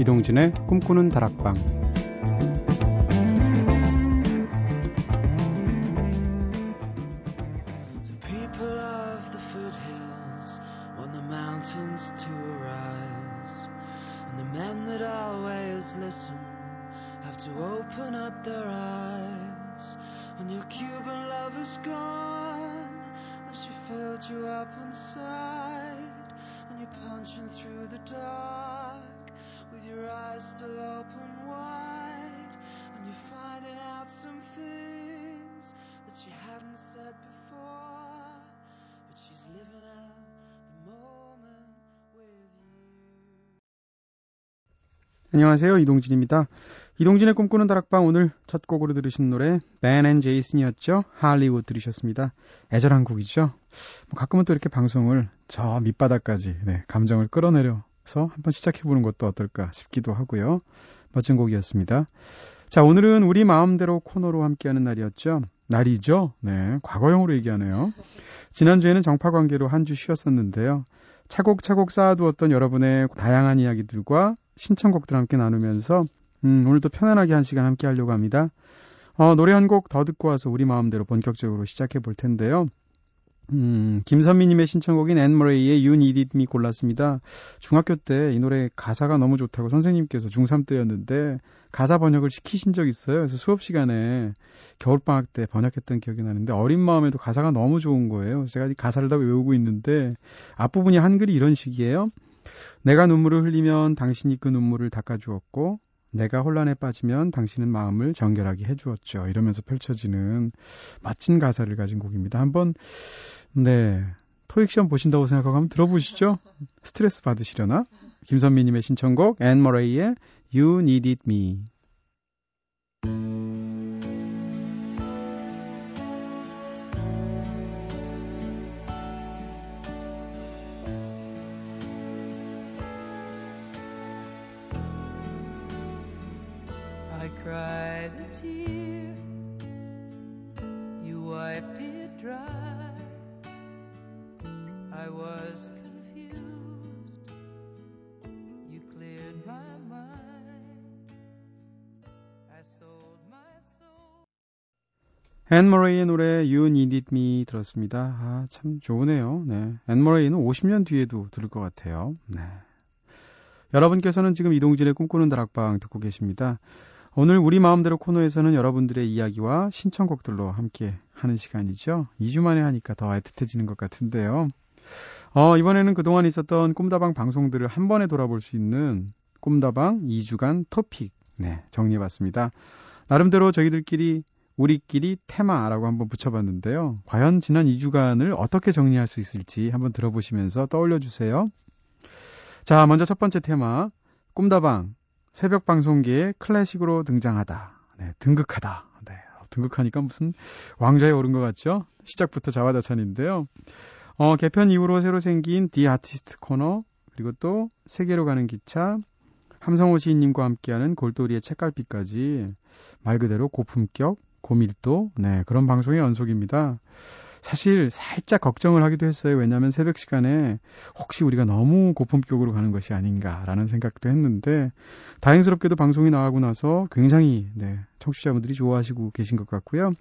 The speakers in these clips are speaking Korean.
이동진의 꿈꾸는 다락방 안녕하세요. 이동진입니다. 이동진의 꿈꾸는 다락방 오늘 첫 곡으로 들으신 노래 벤앤 제이슨이었죠. 할리우드 들으셨습니다. 애절한 곡이죠. 뭐 가끔은 또 이렇게 방송을 저 밑바닥까지 네, 감정을 끌어내려서 한번 시작해보는 것도 어떨까 싶기도 하고요. 멋진 곡이었습니다. 자, 오늘은 우리 마음대로 코너로 함께하는 날이었죠. 날이죠. 네, 과거형으로 얘기하네요. 지난주에는 정파 관계로 한 주 쉬었었는데요. 차곡차곡 쌓아두었던 여러분의 다양한 이야기들과 신청곡들 함께 나누면서 음, 오늘도 편안하게 한 시간 함께 하려고 합니다. 어, 노래 한 곡 더 듣고 와서 우리 마음대로 본격적으로 시작해 볼 텐데요. 음, 김선미님의 신청곡인 앤머레이의 You Needed Me 골랐습니다. 중학교 때 이 노래 가사가 너무 좋다고 선생님께서 중3 때였는데 가사 번역을 시키신 적 있어요. 그래서 수업 시간에 겨울방학 때 번역했던 기억이 나는데 어린 마음에도 가사가 너무 좋은 거예요. 제가 가사를 다 외우고 있는데 앞부분이 한글이 이런 식이에요. 내가 눈물을 흘리면 당신이 그 눈물을 닦아주었고 내가 혼란에 빠지면 당신은 마음을 정결하게 해주었죠. 이러면서 펼쳐지는 멋진 가사를 가진 곡입니다. 한번 네 토익 시험 보신다고 생각하고 한번 들어보시죠. 스트레스 받으시려나? 김선미님의 신청곡 앤 머레이의 You Needed Me 앤 머레이의 노래 You Needed Me 들었습니다. 아, 참 좋으네요. 네. 앤 머레이는 50년 뒤에도 들을 것 같아요. 네. 여러분께서는 지금 이동진의 꿈꾸는 다락방 듣고 계십니다. 오늘 우리 마음대로 코너에서는 여러분들의 이야기와 신청곡들로 함께 하는 시간이죠. 2주 만에 하니까 더 애틋해지는 것 같은데요. 어, 이번에는 그동안 있었던 꿈다방 방송들을 한 번에 돌아볼 수 있는 꿈다방 2주간 토픽, 네, 정리해봤습니다. 나름대로 저희들끼리 우리끼리 테마라고 한번 붙여봤는데요. 과연 지난 2주간을 어떻게 정리할 수 있을지 한번 들어보시면서 떠올려 주세요. 자, 먼저 첫 번째 테마. 꿈다방. 새벽 방송계에 클래식으로 등장하다. 네, 등극하다. 네, 등극하니까 무슨 왕좌에 오른 것 같죠? 시작부터 자화자찬인데요. 어, 개편 이후로 새로 생긴 디 아티스트 코너, 그리고 또 세계로 가는 기차, 함성호 시인님과 함께하는 골도리의 책갈피까지 말 그대로 고품격, 고밀도, 네, 그런 방송의 연속입니다. 사실 살짝 걱정을 하기도 했어요. 왜냐하면 새벽 시간에 혹시 우리가 너무 고품격으로 가는 것이 아닌가라는 생각도 했는데 다행스럽게도 방송이 나가고 나서 굉장히 네, 청취자분들이 좋아하시고 계신 것 같고요.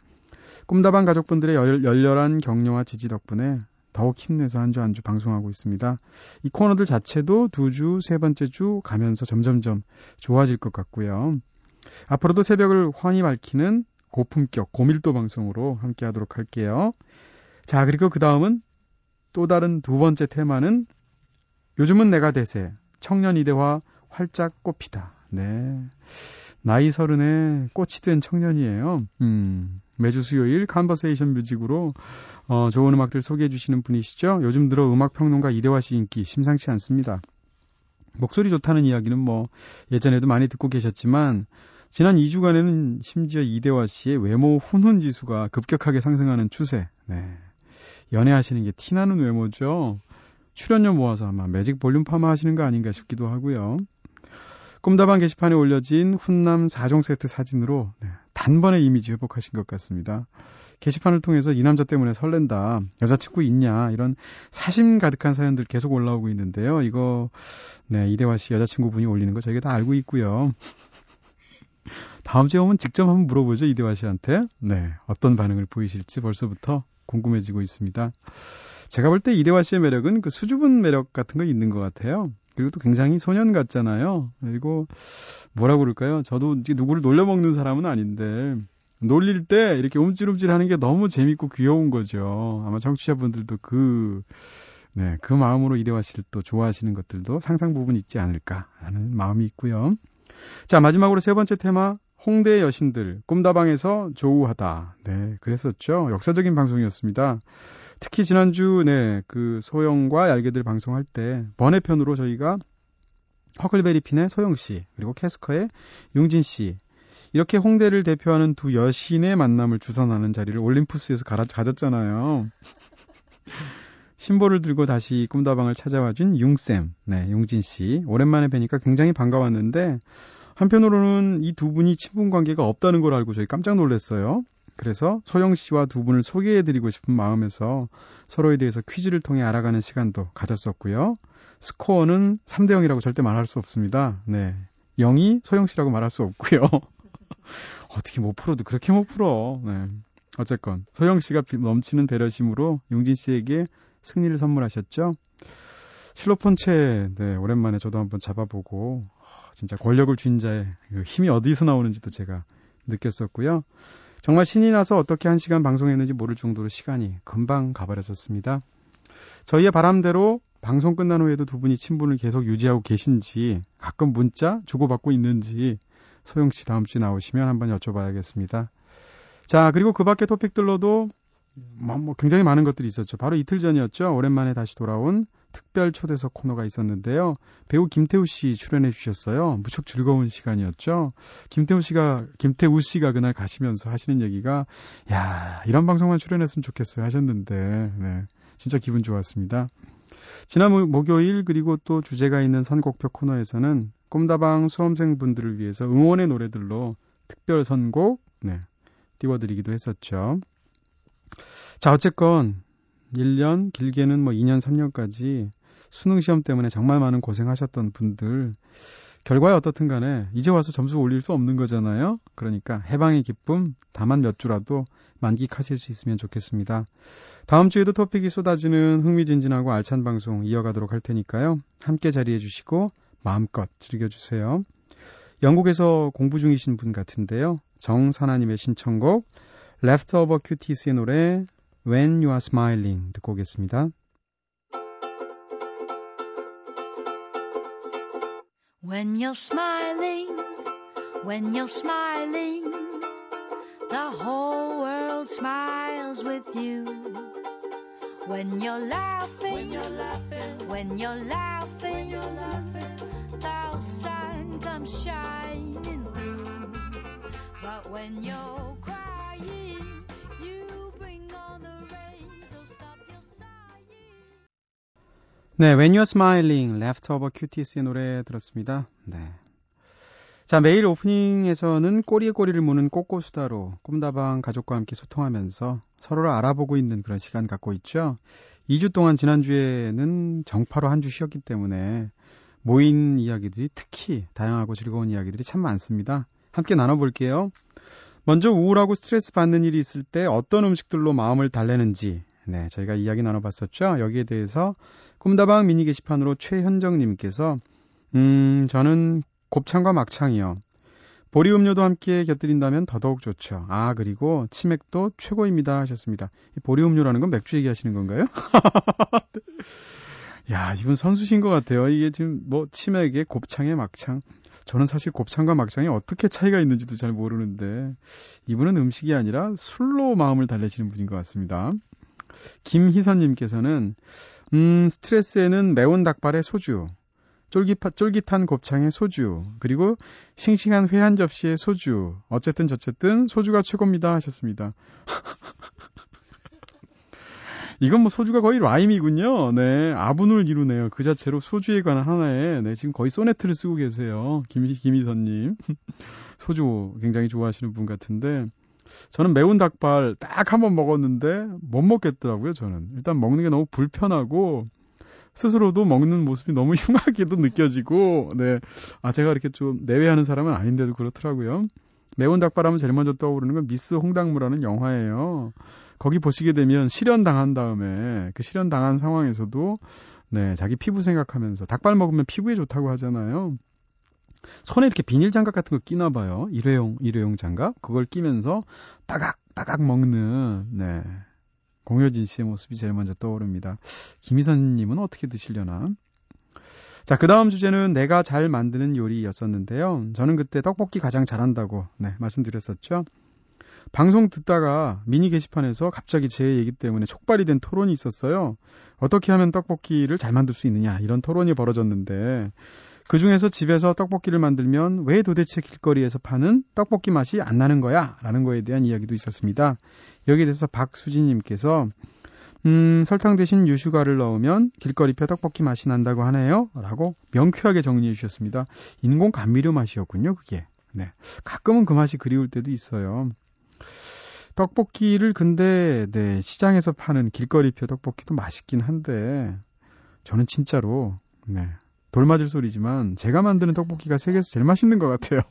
꿈다방 가족분들의 열, 열렬한 격려와 지지 덕분에 더욱 힘내서 한 주 한 주 방송하고 있습니다. 이 코너들 자체도 두 주, 세 번째 주 가면서 점점점 좋아질 것 같고요. 앞으로도 새벽을 환히 밝히는 고품격, 고밀도 방송으로 함께 하도록 할게요. 자, 그리고 그 다음은 또 다른 두 번째 테마는 요즘은 내가 대세, 청년 이대화 활짝 꽃피다. 네. 나이 서른에 꽃이 된 청년이에요. 음, 매주 수요일 컨버세이션 뮤직으로 어, 좋은 음악들 소개해 주시는 분이시죠. 요즘 들어 음악 평론가 이대화 씨 인기 심상치 않습니다. 목소리 좋다는 이야기는 뭐 예전에도 많이 듣고 계셨지만 지난 2주간에는 심지어 이대화 씨의 외모 훈훈 지수가 급격하게 상승하는 추세. 네. 연애하시는 게 티나는 외모죠. 출연료 모아서 아마 매직 볼륨 파마 하시는 거 아닌가 싶기도 하고요. 꿈다방 게시판에 올려진 훈남 4종 세트 사진으로 네, 단번에 이미지 회복하신 것 같습니다. 게시판을 통해서 이 남자 때문에 설렌다. 여자친구 있냐. 이런 사심 가득한 사연들 계속 올라오고 있는데요. 이거, 네, 이대화 씨 여자친구분이 올리는 거 저희가 다 알고 있고요. 다음 주에 오면 직접 한번 물어보죠. 이대화 씨한테. 네. 어떤 반응을 보이실지 벌써부터 궁금해지고 있습니다. 제가 볼 때 이대화 씨의 매력은 그 수줍은 매력 같은 거 있는 것 같아요. 그리고 또 굉장히 소년 같잖아요. 그리고 뭐라고 그럴까요? 저도 누구를 놀려먹는 사람은 아닌데 놀릴 때 이렇게 움찔움찔 하는 게 너무 재밌고 귀여운 거죠. 아마 청취자분들도 그, 네, 그 마음으로 이대화 씨를 또 좋아하시는 것들도 상상 부분 있지 않을까라는 마음이 있고요. 자, 마지막으로 세 번째 테마, 홍대 여신들, 꿈다방에서 조우하다. 네, 그랬었죠. 역사적인 방송이었습니다. 특히 지난주, 네, 그 소영과 얄개들 방송할 때, 번외편으로 저희가 허클베리핀의 소영 씨, 그리고 캐스커의 용진 씨, 이렇게 홍대를 대표하는 두 여신의 만남을 주선하는 자리를 올림푸스에서 가졌잖아요. 신보를 들고 다시 꿈다방을 찾아와준 융쌤, 네, 용진 씨. 오랜만에 뵈니까 굉장히 반가웠는데, 한편으로는 이 두 분이 친분 관계가 없다는 걸 알고 저희 깜짝 놀랐어요. 그래서 소영 씨와 두 분을 소개해드리고 싶은 마음에서 서로에 대해서 퀴즈를 통해 알아가는 시간도 가졌었고요. 스코어는 3대 0이라고 절대 말할 수 없습니다. 네. 0이 소영 씨라고 말할 수 없고요. 어떻게 못 풀어도 그렇게 못 풀어. 네. 어쨌건 소영 씨가 넘치는 배려심으로 용진 씨에게 승리를 선물하셨죠. 실로폰체 네, 오랜만에 저도 한번 잡아보고 진짜 권력을 쥔 자의 그 힘이 어디서 나오는지도 제가 느꼈었고요. 정말 신이 나서 어떻게 한 시간 방송했는지 모를 정도로 시간이 금방 가버렸었습니다. 저희의 바람대로 방송 끝난 후에도 두 분이 친분을 계속 유지하고 계신지 가끔 문자 주고받고 있는지 소영 씨 다음 주에 나오시면 한번 여쭤봐야겠습니다. 자, 그리고 그 밖의 토픽들로도 뭐, 뭐 굉장히 많은 것들이 있었죠. 바로 이틀 전이었죠. 오랜만에 다시 돌아온 특별 초대석 코너가 있었는데요. 배우 김태우 씨 출연해 주셨어요. 무척 즐거운 시간이었죠. 김태우 씨가 김태우 씨가 그날 가시면서 하시는 얘기가 야, 이런 방송만 출연했으면 좋겠어요 하셨는데 네. 진짜 기분 좋았습니다. 지난 목요일 그리고 또 주제가 있는 선곡표 코너에서는 꿈다방 수험생분들을 위해서 응원의 노래들로 특별 선곡 네, 띄워드리기도 했었죠. 자, 어쨌건 1년, 길게는 뭐 2년, 3년까지 수능 시험 때문에 정말 많은 고생하셨던 분들 결과에 어떻든 간에 이제 와서 점수 올릴 수 없는 거잖아요. 그러니까 해방의 기쁨 다만 몇 주라도 만끽하실 수 있으면 좋겠습니다. 다음 주에도 토픽이 쏟아지는 흥미진진하고 알찬 방송 이어가도록 할 테니까요. 함께 자리해 주시고 마음껏 즐겨 주세요. 영국에서 공부 중이신 분 같은데요. 정선아님의 신청곡 Leftover Cuties의 노래 When You Are Smiling 듣고 오겠습니다. When you're smiling, when you're smiling, the whole world smiles with you. When you're laughing, when you're laughing, when you're laughing, when you're laughing the sun comes shining through. But when you're 네, When You're Smiling, Leftover Cuties의 노래 들었습니다. 네. 자, 매일 오프닝에서는 꼬리에 꼬리를 무는 꼬꼬수다로 꿈다방 가족과 함께 소통하면서 서로를 알아보고 있는 그런 시간 갖고 있죠. 2주 동안 지난주에는 정파로 한 주 쉬었기 때문에 모인 이야기들이 특히 다양하고 즐거운 이야기들이 참 많습니다. 함께 나눠볼게요. 먼저 우울하고 스트레스 받는 일이 있을 때 어떤 음식들로 마음을 달래는지 네, 저희가 이야기 나눠봤었죠. 여기에 대해서 꿈다방 미니 게시판으로 최현정님께서 음, 저는 곱창과 막창이요. 보리 음료도 함께 곁들인다면 더더욱 좋죠. 아, 그리고 치맥도 최고입니다 하셨습니다. 보리 음료라는 건 맥주 얘기하시는 건가요? 야, 이분 선수신 것 같아요. 이게 지금 뭐 치맥에 곱창에 막창. 저는 사실 곱창과 막창이 어떻게 차이가 있는지도 잘 모르는데 이분은 음식이 아니라 술로 마음을 달래시는 분인 것 같습니다. 김희선님께서는 음, 스트레스에는 매운 닭발에 소주, 쫄깃, 쫄깃한 곱창에 소주, 그리고 싱싱한 회 한 접시에 소주. 어쨌든 저쨌든 소주가 최고입니다 하셨습니다. 이건 뭐 소주가 거의 라임이군요. 네. 아분을 이루네요. 그 자체로 소주에 관한 하나에, 네. 지금 거의 소네트를 쓰고 계세요. 김, 김희선님. 소주 굉장히 좋아하시는 분 같은데. 저는 매운 닭발 딱 한 번 먹었는데 못 먹겠더라고요, 저는. 일단 먹는 게 너무 불편하고 스스로도 먹는 모습이 너무 흉하게도 느껴지고, 네. 아, 제가 이렇게 좀 내외하는 사람은 아닌데도 그렇더라고요. 매운 닭발 하면 제일 먼저 떠오르는 건 미스 홍당무라는 영화예요. 거기 보시게 되면 실현 당한 다음에 그 실현 당한 상황에서도 네, 자기 피부 생각하면서 닭발 먹으면 피부에 좋다고 하잖아요. 손에 이렇게 비닐 장갑 같은 거 끼나 봐요. 일회용 일회용 장갑. 그걸 끼면서 따각 따각 먹는 네. 공효진 씨의 모습이 제일 먼저 떠오릅니다. 김희선 님은 어떻게 드시려나? 자, 그 다음 주제는 내가 잘 만드는 요리였었는데요. 저는 그때 떡볶이 가장 잘한다고, 네, 말씀드렸었죠. 방송 듣다가 미니 게시판에서 갑자기 제 얘기 때문에 촉발이 된 토론이 있었어요. 어떻게 하면 떡볶이를 잘 만들 수 있느냐, 이런 토론이 벌어졌는데, 그 중에서 집에서 떡볶이를 만들면 왜 도대체 길거리에서 파는 떡볶이 맛이 안 나는 거야? 라는 거에 대한 이야기도 있었습니다. 여기에 대해서 박수진님께서 음, 설탕 대신 유슈가를 넣으면 길거리표 떡볶이 맛이 난다고 하네요. 라고 명쾌하게 정리해 주셨습니다. 인공 감미료 맛이었군요, 그게. 네. 가끔은 그 맛이 그리울 때도 있어요. 떡볶이를 근데, 네, 시장에서 파는 길거리표 떡볶이도 맛있긴 한데, 저는 진짜로, 네, 돌 맞을 소리지만 제가 만드는 떡볶이가 세계에서 제일 맛있는 것 같아요.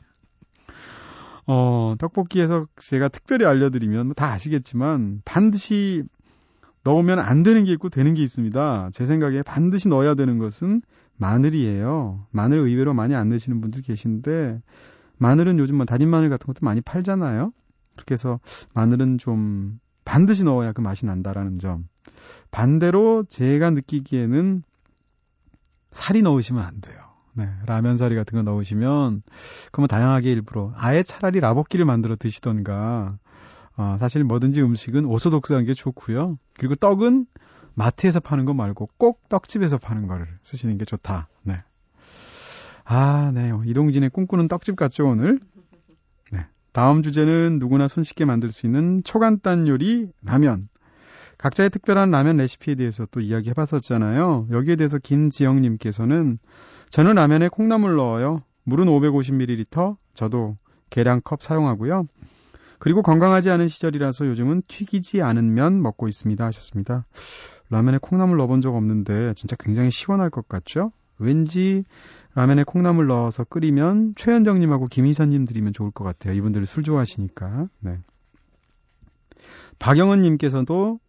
어, 떡볶이에서 제가 특별히 알려드리면 뭐다 아시겠지만 반드시 넣으면 안 되는 게 있고 되는 게 있습니다. 제 생각에 반드시 넣어야 되는 것은 마늘이에요. 마늘 의외로 많이 안 넣으시는 분들 계신데 마늘은 요즘 뭐 다진 마늘 같은 것도 많이 팔잖아요. 그렇게 해서 마늘은 좀 반드시 넣어야 그 맛이 난다라는 점. 반대로 제가 느끼기에는 살이 넣으시면 안 돼요. 네, 라면 사리 같은 거 넣으시면 그러면 다양하게 일부러 아예 차라리 라볶이를 만들어 드시던가 어, 사실 뭐든지 음식은 오소독스한 게 좋고요. 그리고 떡은 마트에서 파는 거 말고 꼭 떡집에서 파는 거를 쓰시는 게 좋다. 네. 아, 네. 이동진의 꿈꾸는 떡집 같죠, 오늘? 네. 다음 주제는 누구나 손쉽게 만들 수 있는 초간단 요리 라면. 각자의 특별한 라면 레시피에 대해서 또 이야기 해봤었잖아요. 여기에 대해서 김지영님께서는 저는 라면에 콩나물 넣어요. 물은 550ml, 저도 계량컵 사용하고요. 그리고 건강하지 않은 시절이라서 요즘은 튀기지 않은 면 먹고 있습니다 하셨습니다. 라면에 콩나물 넣어본 적 없는데 진짜 굉장히 시원할 것 같죠? 왠지 라면에 콩나물 넣어서 끓이면 최현정님하고 김희선님 드리면 좋을 것 같아요. 이분들 술 좋아하시니까. 네. 박영은님께서도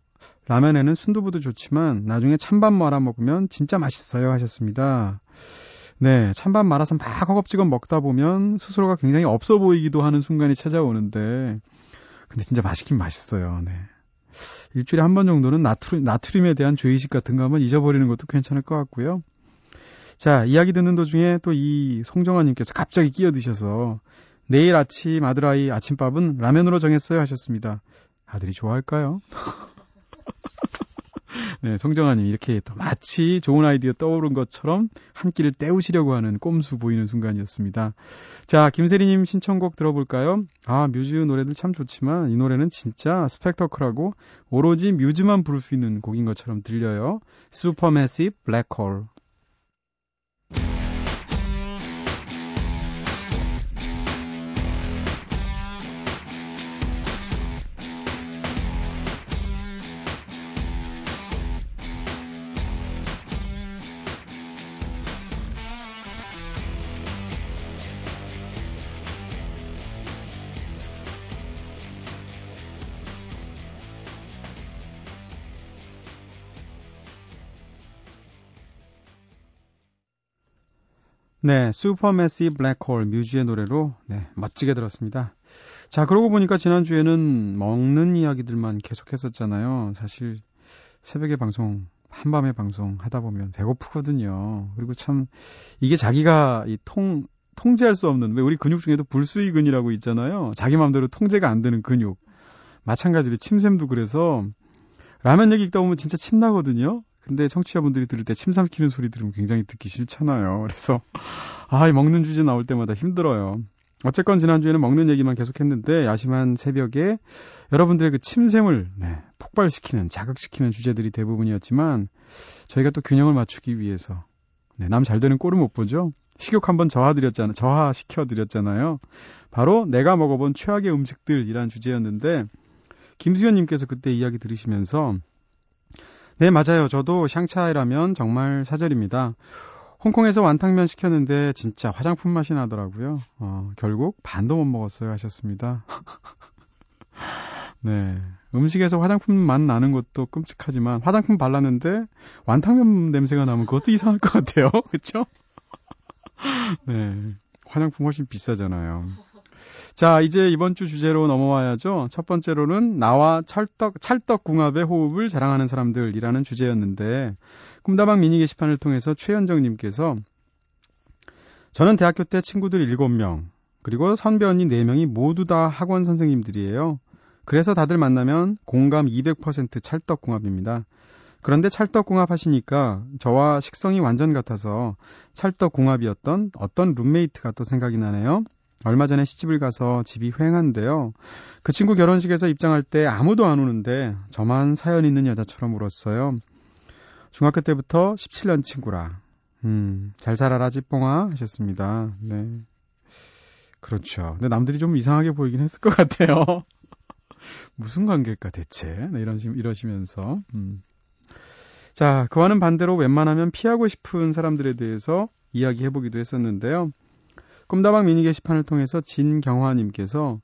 라면에는 순두부도 좋지만 나중에 찬밥 말아 먹으면 진짜 맛있어요 하셨습니다. 네, 찬밥 말아서 막 허겁지겁 먹다 보면 스스로가 굉장히 없어 보이기도 하는 순간이 찾아오는데 근데 진짜 맛있긴 맛있어요. 네. 일주일에 한 번 정도는 나트륨, 나트륨에 대한 죄의식 같은 거 한번 잊어버리는 것도 괜찮을 것 같고요. 자, 이야기 듣는 도중에 또 이 송정아님께서 갑자기 끼어드셔서 내일 아침 아들아이 아침밥은 라면으로 정했어요 하셨습니다. 아들이 좋아할까요? 네, 성정아님 이렇게 또 마치 좋은 아이디어 떠오른 것처럼 한 끼를 때우시려고 하는 꼼수 보이는 순간이었습니다. 자, 김세리님 신청곡 들어볼까요? 아, 뮤즈 노래들 참 좋지만 이 노래는 진짜 스펙터클하고 오로지 뮤즈만 부를 수 있는 곡인 것처럼 들려요. 슈퍼매시 블랙홀. 네, 슈퍼매시 블랙홀 뮤즈의 노래로 네, 멋지게 들었습니다. 자, 그러고 보니까 지난주에는 먹는 이야기들만 계속 했었잖아요. 사실 새벽에 방송, 한밤에 방송 하다 보면 배고프거든요. 그리고 참 이게 자기가 이 통, 통제할 수 없는 왜 우리 근육 중에도 불수의 근이라고 있잖아요. 자기 마음대로 통제가 안 되는 근육. 마찬가지로 침샘도 그래서 라면 얘기 읽다 보면 진짜 침 나거든요. 근데 청취자분들이 들을 때 침 삼키는 소리 들으면 굉장히 듣기 싫잖아요. 그래서 아, 이 먹는 주제 나올 때마다 힘들어요. 어쨌건 지난주에는 먹는 얘기만 계속했는데 야심한 새벽에 여러분들의 그 침샘을 네, 폭발시키는 자극시키는 주제들이 대부분이었지만 저희가 또 균형을 맞추기 위해서 네, 남 잘 되는 꼴을 못 보죠? 식욕 한번 저하드렸잖아요. 저하시켜드렸잖아요. 바로 내가 먹어본 최악의 음식들이란 주제였는데, 김수현님께서 그때 이야기 들으시면서, 네, 맞아요. 저도 샹차이라면 정말 사절입니다. 홍콩에서 완탕면 시켰는데 진짜 화장품 맛이 나더라고요. 어, 결국 반도 못 먹었어요 하셨습니다. 네. 음식에서 화장품 맛 나는 것도 끔찍하지만 화장품 발랐는데 완탕면 냄새가 나면 그것도 이상할 것 같아요. 그쵸? 네. 화장품 훨씬 비싸잖아요. 자, 이제 이번 주 주제로 넘어와야죠. 첫 번째로는 나와 찰떡, 찰떡궁합의 호흡을 자랑하는 사람들이라는 주제였는데, 꿈다방 미니 게시판을 통해서 최현정님께서 저는 대학교 때 친구들 7명, 그리고 선배 언니 4명이 모두 다 학원 선생님들이에요. 그래서 다들 만나면 공감 200% 찰떡궁합입니다. 그런데 찰떡궁합 하시니까 저와 식성이 완전 같아서 찰떡궁합이었던 어떤 룸메이트가 또 생각이 나네요. 얼마 전에 시집을 가서 집이 휑한데요. 그 친구 결혼식에서 입장할 때 아무도 안 오는데 저만 사연 있는 여자처럼 울었어요. 중학교 때부터 17년 친구라. 음, 잘 살아라 지뽕아 하셨습니다. 네. 그렇죠. 근데 남들이 좀 이상하게 보이긴 했을 것 같아요. 무슨 관계일까 대체? 네, 이런 이러시면서. 음. 자, 그와는 반대로 웬만하면 피하고 싶은 사람들에 대해서 이야기해 보기도 했었는데요. 꿈다방 미니 게시판을 통해서 진경화님께서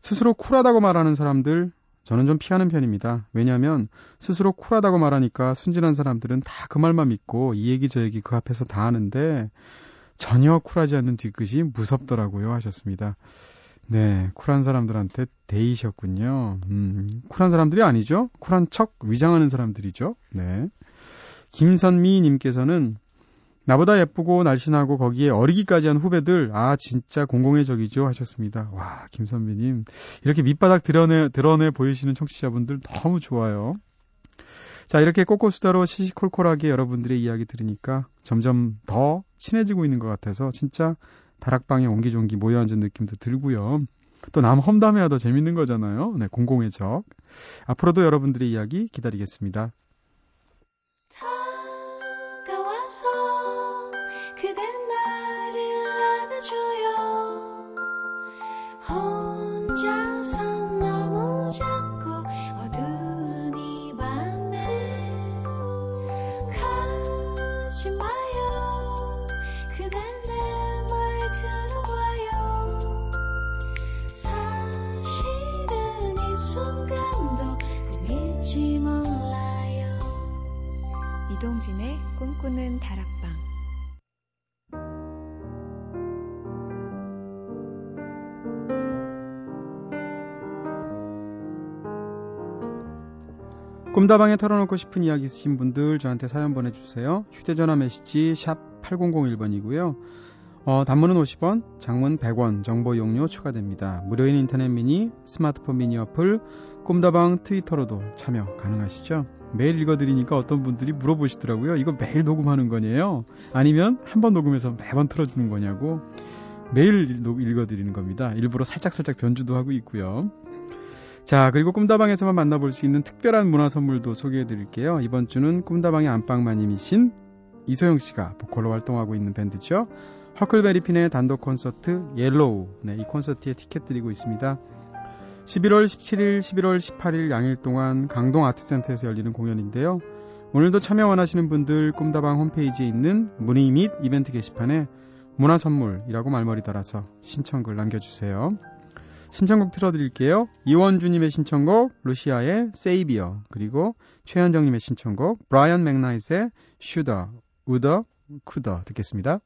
스스로 쿨하다고 말하는 사람들 저는 좀 피하는 편입니다. 왜냐하면 스스로 쿨하다고 말하니까 순진한 사람들은 다 그 말만 믿고 이 얘기 저 얘기 그 앞에서 다 하는데 전혀 쿨하지 않는 뒤끝이 무섭더라고요 하셨습니다. 네, 쿨한 사람들한테 데이셨군요. 음, 쿨한 사람들이 아니죠. 쿨한 척 위장하는 사람들이죠. 네. 김선미님께서는 나보다 예쁘고 날씬하고 거기에 어리기까지 한 후배들, 아, 진짜 공공의 적이죠. 하셨습니다. 와, 김선미님. 이렇게 밑바닥 드러내, 드러내 보이시는 청취자분들 너무 좋아요. 자, 이렇게 꼬꼬수다로 시시콜콜하게 여러분들의 이야기 들으니까 점점 더 친해지고 있는 것 같아서 진짜 다락방에 옹기종기 모여 앉은 느낌도 들고요. 또 남 험담해야 더 재밌는 거잖아요. 네, 공공의 적. 앞으로도 여러분들의 이야기 기다리겠습니다. 이동진의 꿈꾸는 다락방 꿈다방에 털어놓고 싶은 이야기 있으신 분들 저한테 사연 보내주세요. 휴대전화 메시지 샵 8001번이고요. 어, 단문은 50원, 장문 100원, 정보 용료 추가됩니다. 무료인 인터넷 미니, 스마트폰 미니 어플, 꿈다방 트위터로도 참여 가능하시죠? 매일 읽어드리니까 어떤 분들이 물어보시더라고요. 이거 매일 녹음하는 거냐요? 아니면 한 번 녹음해서 매번 틀어주는 거냐고. 매일 읽어드리는 겁니다. 일부러 살짝살짝 변주도 하고 있고요. 자, 그리고 꿈다방에서만 만나볼 수 있는 특별한 문화 선물도 소개해 드릴게요. 이번 주는 꿈다방의 안방마님이신 이소영 씨가 보컬로 활동하고 있는 밴드죠. 허클베리핀의 단독 콘서트 Yellow. 네, 이 콘서트에 티켓 드리고 있습니다. 11월 17일, 11월 18일 양일 동안 강동 아트센터에서 열리는 공연인데요. 오늘도 참여 원하시는 분들 꿈다방 홈페이지에 있는 문의 및 이벤트 게시판에 문화 선물이라고 말머리 달아서 신청글 남겨주세요. 신청곡 틀어드릴게요. 이원주님의 신청곡 루시아의 Savior 그리고 최현정님의 신청곡 브라이언 맥나잇의 Shoulda Woulda Coulda 듣겠습니다.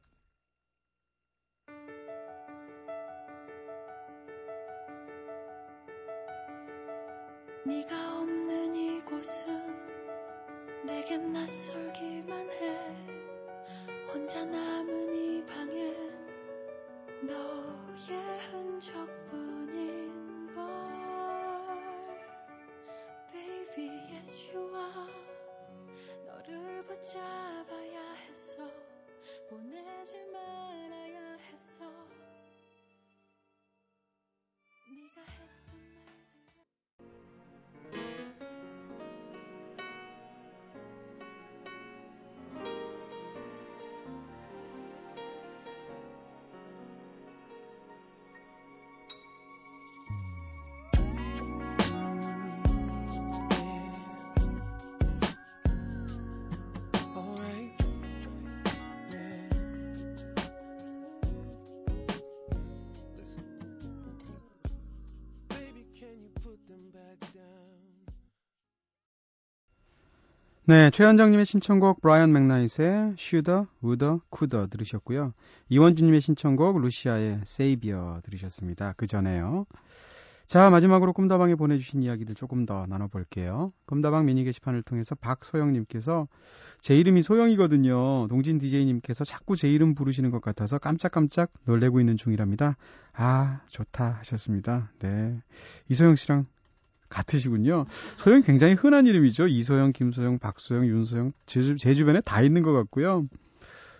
네, 최현정님의 신청곡 브라이언 맥나잇의 Shoulda, Woulda, Coulda 들으셨고요. 이원주님의 신청곡 루시아의 Savior 들으셨습니다. 그 전에요. 자, 마지막으로 꿈다방에 보내주신 이야기들 조금 더 나눠볼게요. 꿈다방 미니 게시판을 통해서 박소영님께서 제 이름이 소영이거든요. 동진 DJ님께서 자꾸 제 이름 부르시는 것 같아서 깜짝깜짝 놀래고 있는 중이랍니다. 아, 좋다 하셨습니다. 네. 이소영 씨랑 같으시군요. 소영 굉장히 흔한 이름이죠. 이소영, 김소영, 박소영, 윤소영 제, 제 주변에 다 있는 것 같고요.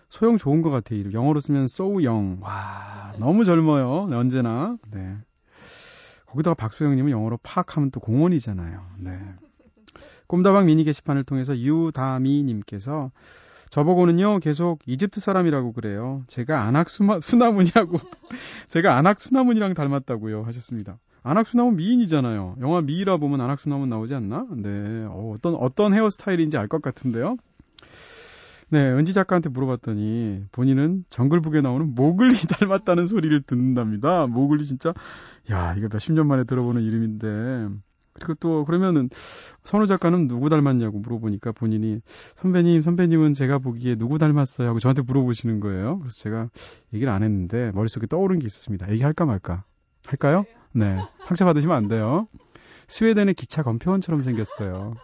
소영 좋은 것 같아요. 이름. 영어로 쓰면 young. 와 너무 젊어요. 네, 언제나. 네. 거기다가 박소영님은 영어로 파악하면 또 공원이잖아요. 네. 꿈다방 미니 게시판을 통해서 유다미님께서 저보고는요 계속 이집트 사람이라고 그래요. 제가 안악수나문이라고 제가 안악 수나문이랑 닮았다고요 하셨습니다. 안학수나문 미인이잖아요. 영화 미이라 보면 안학수나문 나오지 않나? 네. 어, 어떤, 어떤 헤어스타일인지 알 것 같은데요. 네, 은지 작가한테 물어봤더니 본인은 정글북에 나오는 모글리 닮았다는 소리를 듣는답니다. 모글리 진짜, 야, 이거 몇십 년 만에 들어보는 이름인데. 그리고 또, 그러면은, 선우 작가는 누구 닮았냐고 물어보니까 본인이, 선배님, 선배님은 제가 보기에 누구 닮았어요? 하고 저한테 물어보시는 거예요. 그래서 제가 얘기를 안 했는데, 머릿속에 떠오른 게 있었습니다. 얘기할까 말까? 할까요? 네. 상처 받으시면 안 돼요. 스웨덴의 기차 검표원처럼 생겼어요.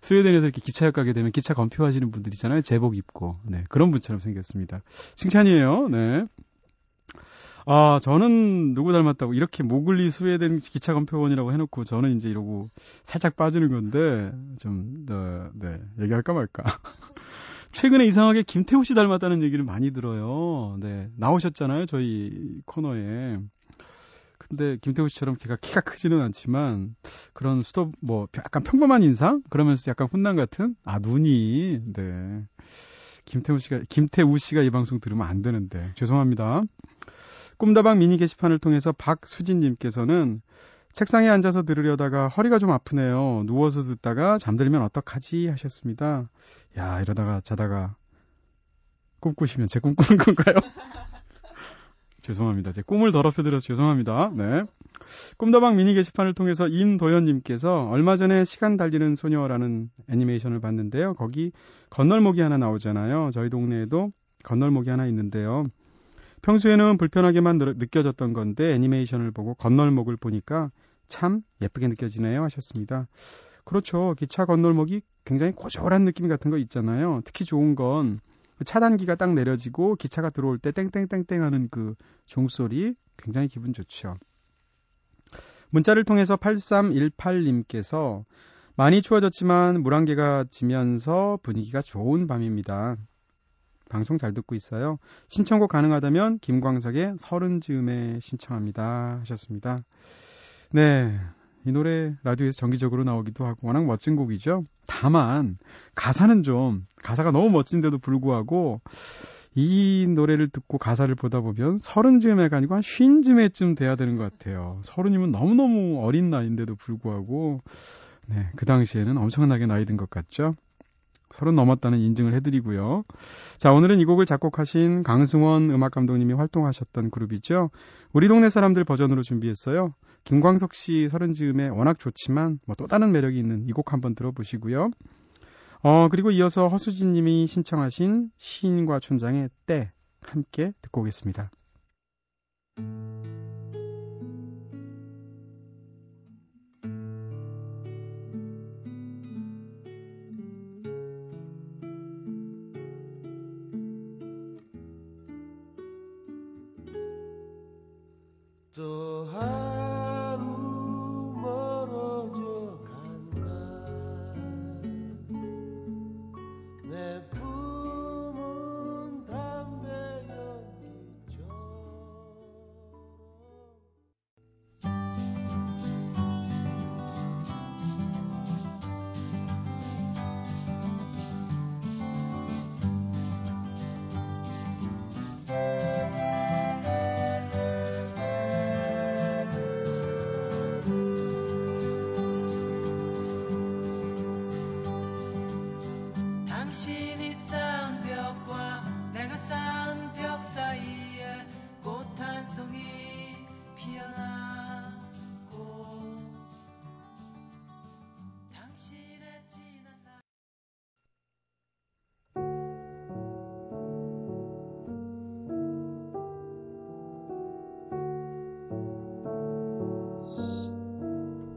스웨덴에서 이렇게 기차역 가게 되면 기차 검표 하시는 분들 있잖아요. 제복 입고. 네. 그런 분처럼 생겼습니다. 칭찬이에요. 네. 아, 저는 누구 닮았다고 이렇게 모글리 스웨덴 기차 검표원이라고 해놓고 저는 이제 이러고 살짝 빠지는 건데 좀, 어, 네, 얘기할까 말까. 최근에 이상하게 김태우 씨 닮았다는 얘기를 많이 들어요. 네. 나오셨잖아요. 저희 코너에. 근데 김태우 씨처럼 제가 키가 크지는 않지만 그런 수도 뭐 약간 평범한 인상 그러면서 약간 훈남 같은 아 눈이 네 김태우 씨가 김태우 씨가 이 방송 들으면 안 되는데 죄송합니다. 꿈다방 미니 게시판을 통해서 박수진님께서는 책상에 앉아서 들으려다가 허리가 좀 아프네요. 누워서 듣다가 잠들면 어떡하지 하셨습니다. 야, 이러다가 자다가 꿈꾸시면 제 꿈꾸는 건가요? 죄송합니다. 제 꿈을 더럽혀드려서 죄송합니다. 네. 꿈다방 미니 게시판을 통해서 임도현님께서 얼마 전에 시간 달리는 소녀라는 애니메이션을 봤는데요. 거기 건널목이 하나 나오잖아요. 저희 동네에도 건널목이 하나 있는데요. 평소에는 불편하게만 느껴졌던 건데 애니메이션을 보고 건널목을 보니까 참 예쁘게 느껴지네요 하셨습니다. 그렇죠. 기차 건널목이 굉장히 고졸한 느낌 같은 거 있잖아요. 특히 좋은 건 차단기가 딱 내려지고 기차가 들어올 때 땡땡땡땡 하는 그 종소리 굉장히 기분 좋죠. 문자를 통해서 8318님께서 많이 추워졌지만 물안개가 지면서 분위기가 좋은 밤입니다. 방송 잘 듣고 있어요. 신청곡 가능하다면 김광석의 서른 즈음에 신청합니다 하셨습니다. 네. 이 노래 라디오에서 정기적으로 나오기도 하고 워낙 멋진 곡이죠. 다만 가사는 좀 가사가 너무 멋진데도 불구하고 이 노래를 듣고 가사를 보다 보면 서른 즈음에가 아니고 한 쉰 즈음에쯤 돼야 되는 것 같아요. 서른이면 너무너무 어린 나이인데도 불구하고 네, 그 당시에는 엄청나게 나이 든 것 같죠. 서른 넘었다는 인증을 해드리고요. 자, 오늘은 이 곡을 작곡하신 강승원 음악 감독님이 활동하셨던 그룹이죠. 우리 동네 사람들 버전으로 준비했어요. 김광석 씨 서른 즈음에 워낙 좋지만 뭐 또 다른 매력이 있는 이 곡 한번 들어보시고요. 어, 그리고 이어서 허수진 님이 신청하신 시인과 촌장의 때 함께 듣고 오겠습니다.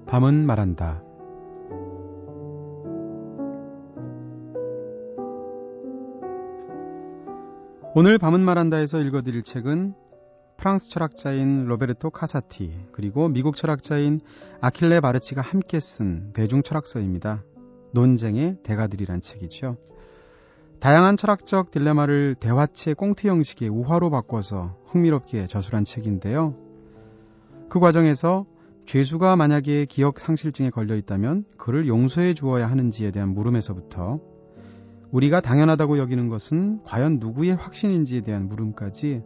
밤은 말한다. 오늘 밤은 말한다에서 읽어드릴 책은 프랑스 철학자인 로베르토 카사티 그리고 미국 철학자인 아킬레 바르치가 함께 쓴 대중 철학서입니다. 논쟁의 대가들이란 책이죠. 다양한 철학적 딜레마를 대화체 꽁트 형식의 우화로 바꿔서 흥미롭게 저술한 책인데요. 그 과정에서 죄수가 만약에 기억 상실증에 걸려 있다면 그를 용서해 주어야 하는지에 대한 물음에서부터 우리가 당연하다고 여기는 것은 과연 누구의 확신인지에 대한 물음까지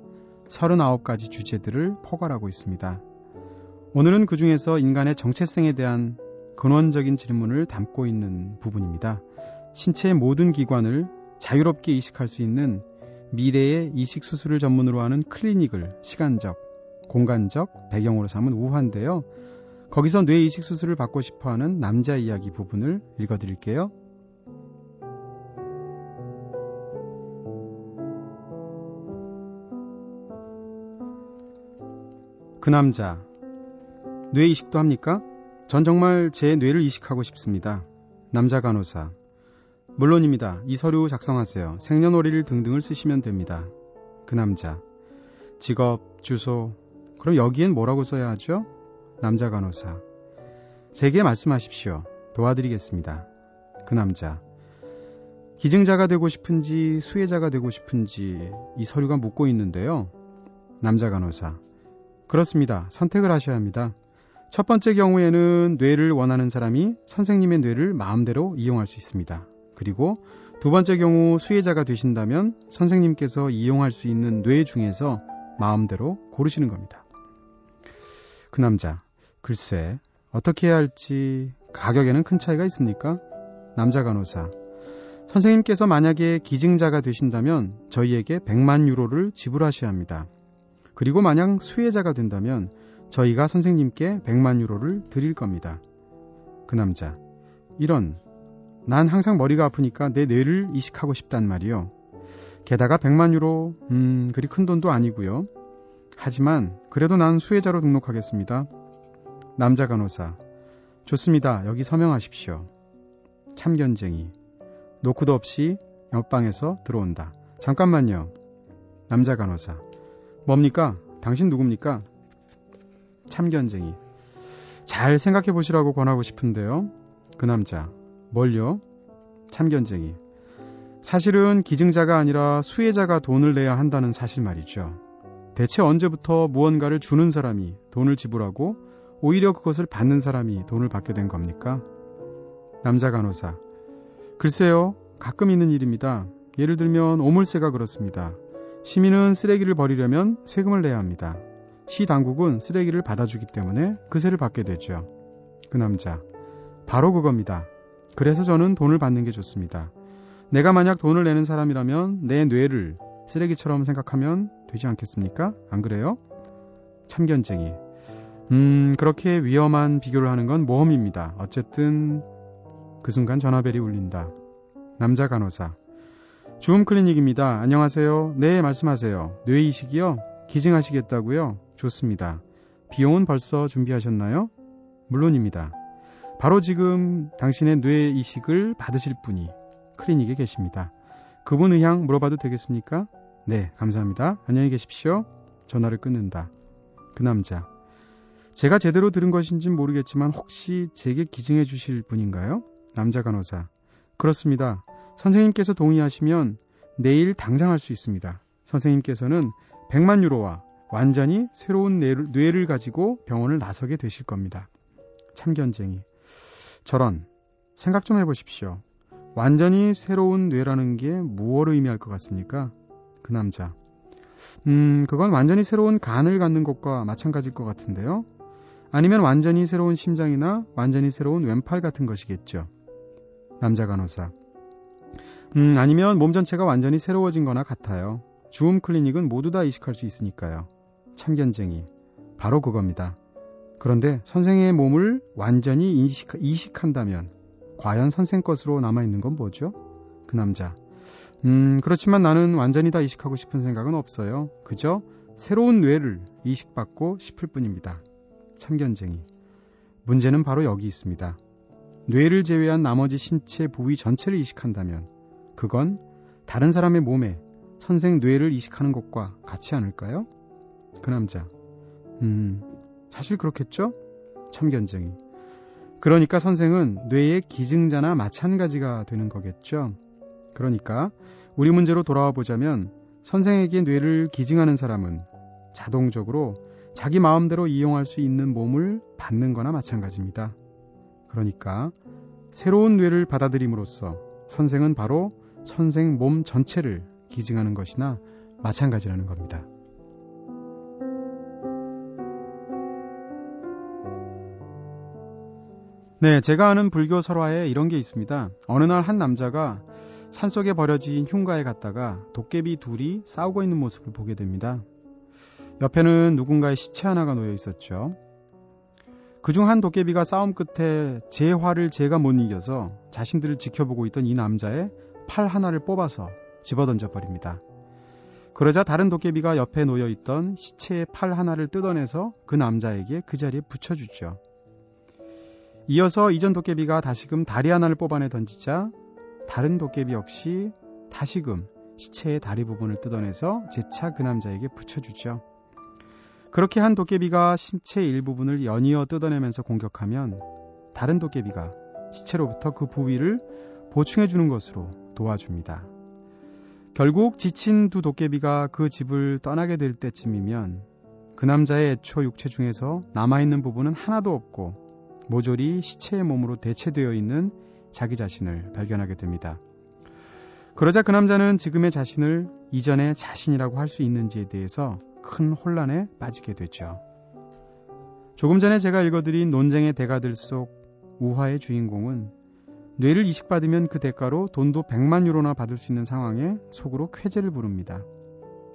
39가지 주제들을 포괄하고 있습니다. 오늘은 그 중에서 인간의 정체성에 대한 근원적인 질문을 담고 있는 부분입니다. 신체의 모든 기관을 자유롭게 이식할 수 있는 미래의 이식 수술을 전문으로 하는 클리닉을 시간적, 공간적 배경으로 삼은 우화인데요. 거기서 뇌 이식 수술을 받고 싶어 하는 남자 이야기 부분을 읽어 드릴게요. 그 남자, 뇌 이식도 합니까? 전 정말 제 뇌를 이식하고 싶습니다. 남자 간호사. 물론입니다. 이 서류 작성하세요. 생년월일 등등을 쓰시면 됩니다. 그 남자. 직업, 주소. 그럼 여기엔 뭐라고 써야 하죠? 남자 간호사. 제게 말씀하십시오. 도와드리겠습니다. 그 남자. 기증자가 되고 싶은지 수혜자가 되고 싶은지 이 서류가 묻고 있는데요. 남자 간호사. 그렇습니다. 선택을 하셔야 합니다. 첫 번째 경우에는 뇌를 원하는 사람이 선생님의 뇌를 마음대로 이용할 수 있습니다. 그리고 두 번째 경우 수혜자가 되신다면 선생님께서 이용할 수 있는 뇌 중에서 마음대로 고르시는 겁니다. 그 남자, 글쎄, 어떻게 해야 할지 가격에는 큰 차이가 있습니까? 남자 간호사, 선생님께서 만약에 기증자가 되신다면 저희에게 100만 유로를 지불하셔야 합니다. 그리고 만약 수혜자가 된다면 저희가 선생님께 100만 유로를 드릴 겁니다. 그 남자. 이런. 난 항상 머리가 아프니까 내 뇌를 이식하고 싶단 말이요. 게다가 100만 유로, 음, 그리 큰 돈도 아니고요. 하지만 그래도 난 수혜자로 등록하겠습니다. 남자 간호사. 좋습니다. 여기 서명하십시오. 참견쟁이. 노크도 없이 옆방에서 들어온다. 잠깐만요. 남자 간호사. 뭡니까? 당신 누굽니까? 참견쟁이. 잘 생각해 보시라고 권하고 싶은데요. 그 남자. 뭘요? 참견쟁이. 사실은 기증자가 아니라 수혜자가 돈을 내야 한다는 사실 말이죠. 대체 언제부터 무언가를 주는 사람이 돈을 지불하고 오히려 그것을 받는 사람이 돈을 받게 된 겁니까? 남자 간호사. 글쎄요, 가끔 있는 일입니다. 예를 들면 오물새가 그렇습니다. 시민은 쓰레기를 버리려면 세금을 내야 합니다. 시 당국은 쓰레기를 받아주기 때문에 그 세를 받게 되죠. 그 남자. 바로 그겁니다. 그래서 저는 돈을 받는 게 좋습니다. 내가 만약 돈을 내는 사람이라면 내 뇌를 쓰레기처럼 생각하면 되지 않겠습니까? 안 그래요? 참견쟁이. 음, 그렇게 위험한 비교를 하는 건 모험입니다. 어쨌든 그 순간 전화벨이 울린다. 남자 간호사. 주음 클리닉입니다. 안녕하세요. 네, 말씀하세요. 뇌이식이요? 기증하시겠다고요? 좋습니다. 비용은 벌써 준비하셨나요? 물론입니다. 바로 지금 당신의 뇌 이식을 받으실 분이 클리닉에 계십니다. 그분 의향 물어봐도 되겠습니까? 네, 감사합니다. 안녕히 계십시오. 전화를 끊는다. 그 남자. 제가 제대로 들은 것인진 모르겠지만 혹시 제게 기증해 주실 분인가요? 남자 간호사. 그렇습니다. 선생님께서 동의하시면 내일 당장 할 수 있습니다. 선생님께서는 100만 유로와 완전히 새로운 뇌를, 뇌를 가지고 병원을 나서게 되실 겁니다. 참견쟁이. 저런, 생각 좀 해보십시오. 완전히 새로운 뇌라는 게 무엇을 의미할 것 같습니까? 그 남자. 음, 그건 완전히 새로운 간을 갖는 것과 마찬가지일 것 같은데요. 아니면 완전히 새로운 심장이나 완전히 새로운 왼팔 같은 것이겠죠. 남자 간호사. 음, 아니면 몸 전체가 완전히 새로워진 거나 같아요. 주음 클리닉은 모두 다 이식할 수 있으니까요. 참견쟁이. 바로 그겁니다. 그런데 선생의 몸을 완전히 이식, 이식한다면 과연 선생 것으로 남아있는 건 뭐죠? 그 남자. 음, 그렇지만 나는 완전히 다 이식하고 싶은 생각은 없어요. 그저 새로운 뇌를 이식받고 싶을 뿐입니다. 참견쟁이. 문제는 바로 여기 있습니다. 뇌를 제외한 나머지 신체 부위 전체를 이식한다면 그건 다른 사람의 몸에 선생 뇌를 이식하는 것과 같지 않을까요? 그 남자. 음, 사실 그렇겠죠? 참견쟁이. 그러니까 선생은 뇌의 기증자나 마찬가지가 되는 거겠죠? 그러니까 우리 문제로 돌아와 보자면 선생에게 뇌를 기증하는 사람은 자동적으로 자기 마음대로 이용할 수 있는 몸을 받는 거나 마찬가지입니다. 그러니까 새로운 뇌를 받아들임으로써 선생은 바로 선생 몸 전체를 기증하는 것이나 마찬가지라는 겁니다. 네, 제가 아는 불교 설화에 이런 게 있습니다. 어느 날 한 남자가 산속에 버려진 흉가에 갔다가 도깨비 둘이 싸우고 있는 모습을 보게 됩니다. 옆에는 누군가의 시체 하나가 놓여 있었죠. 그중 한 도깨비가 싸움 끝에 제 화를 제가 못 이겨서 자신들을 지켜보고 있던 이 남자의 팔 하나를 뽑아서 집어던져 버립니다. 그러자 다른 도깨비가 옆에 놓여 있던 시체의 팔 하나를 뜯어내서 그 남자에게 그 자리에 붙여주죠. 이어서 이전 도깨비가 다시금 다리 하나를 뽑아내 던지자 다른 도깨비 역시 다시금 시체의 다리 부분을 뜯어내서 재차 그 남자에게 붙여주죠. 그렇게 한 도깨비가 신체 일부분을 연이어 뜯어내면서 공격하면 다른 도깨비가 시체로부터 그 부위를 보충해 주는 것으로 도와줍니다. 결국 지친 두 도깨비가 그 집을 떠나게 될 때쯤이면 그 남자의 애초 육체 중에서 남아있는 부분은 하나도 없고 모조리 시체의 몸으로 대체되어 있는 자기 자신을 발견하게 됩니다. 그러자 그 남자는 지금의 자신을 이전의 자신이라고 할 수 있는지에 대해서 큰 혼란에 빠지게 되죠. 조금 전에 제가 읽어드린 논쟁의 대가들 속 우화의 주인공은 뇌를 이식받으면 그 대가로 돈도 100만 유로나 받을 수 있는 상황에 속으로 쾌재를 부릅니다.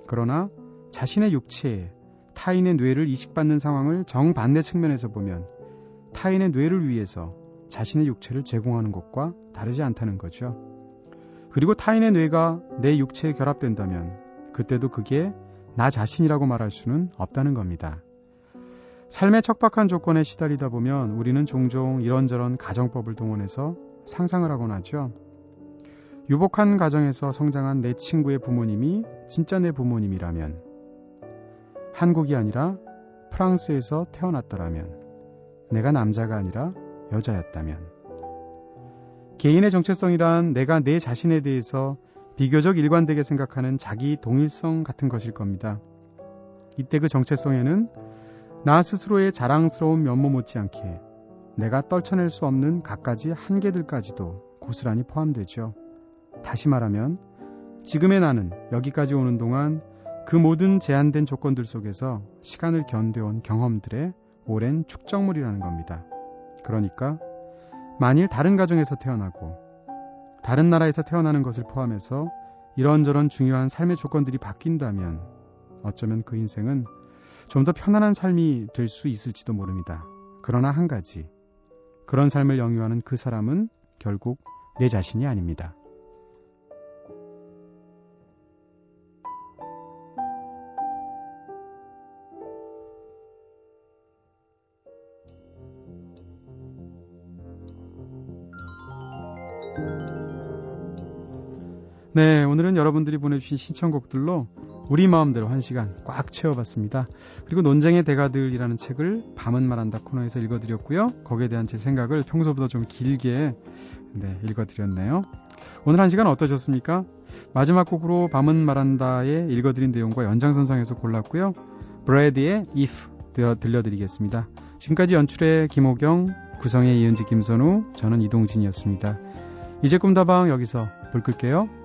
그러나 자신의 육체에 타인의 뇌를 이식받는 상황을 정반대 측면에서 보면 타인의 뇌를 위해서 자신의 육체를 제공하는 것과 다르지 않다는 거죠. 그리고 타인의 뇌가 내 육체에 결합된다면 그때도 그게 나 자신이라고 말할 수는 없다는 겁니다. 삶의 척박한 조건에 시달리다 보면 우리는 종종 이런저런 가정법을 동원해서 상상을 하곤 하죠. 유복한 가정에서 성장한 내 친구의 부모님이 진짜 내 부모님이라면, 한국이 아니라 프랑스에서 태어났더라면, 내가 남자가 아니라 여자였다면, 개인의 정체성이란 내가 내 자신에 대해서 비교적 일관되게 생각하는 자기 동일성 같은 것일 겁니다. 이때 그 정체성에는 나 스스로의 자랑스러운 면모 못지않게 내가 떨쳐낼 수 없는 갖가지 한계들까지도 고스란히 포함되죠. 다시 말하면 지금의 나는 여기까지 오는 동안 그 모든 제한된 조건들 속에서 시간을 견뎌온 경험들의 오랜 축적물이라는 겁니다. 그러니까 만일 다른 가정에서 태어나고 다른 나라에서 태어나는 것을 포함해서 이런저런 중요한 삶의 조건들이 바뀐다면 어쩌면 그 인생은 좀 더 편안한 삶이 될 수 있을지도 모릅니다. 그러나 한 가지. 그런 삶을 영유하는 그 사람은 결국 내 자신이 아닙니다. 네, 오늘은 여러분들이 보내주신 신청곡들로 우리 마음대로 한 시간 꽉 채워봤습니다. 그리고 논쟁의 대가들이라는 책을 밤은 말한다 코너에서 읽어드렸고요. 거기에 대한 제 생각을 평소보다 좀 길게 네, 읽어드렸네요. 오늘 한 시간 어떠셨습니까? 마지막 곡으로 밤은 말한다에 읽어드린 내용과 연장선상에서 골랐고요. 브래디의 If 들려드리겠습니다. 지금까지 연출의 김호경, 구성의 이은지 김선우, 저는 이동진이었습니다. 이제 꿈다방 여기서 불 끌게요.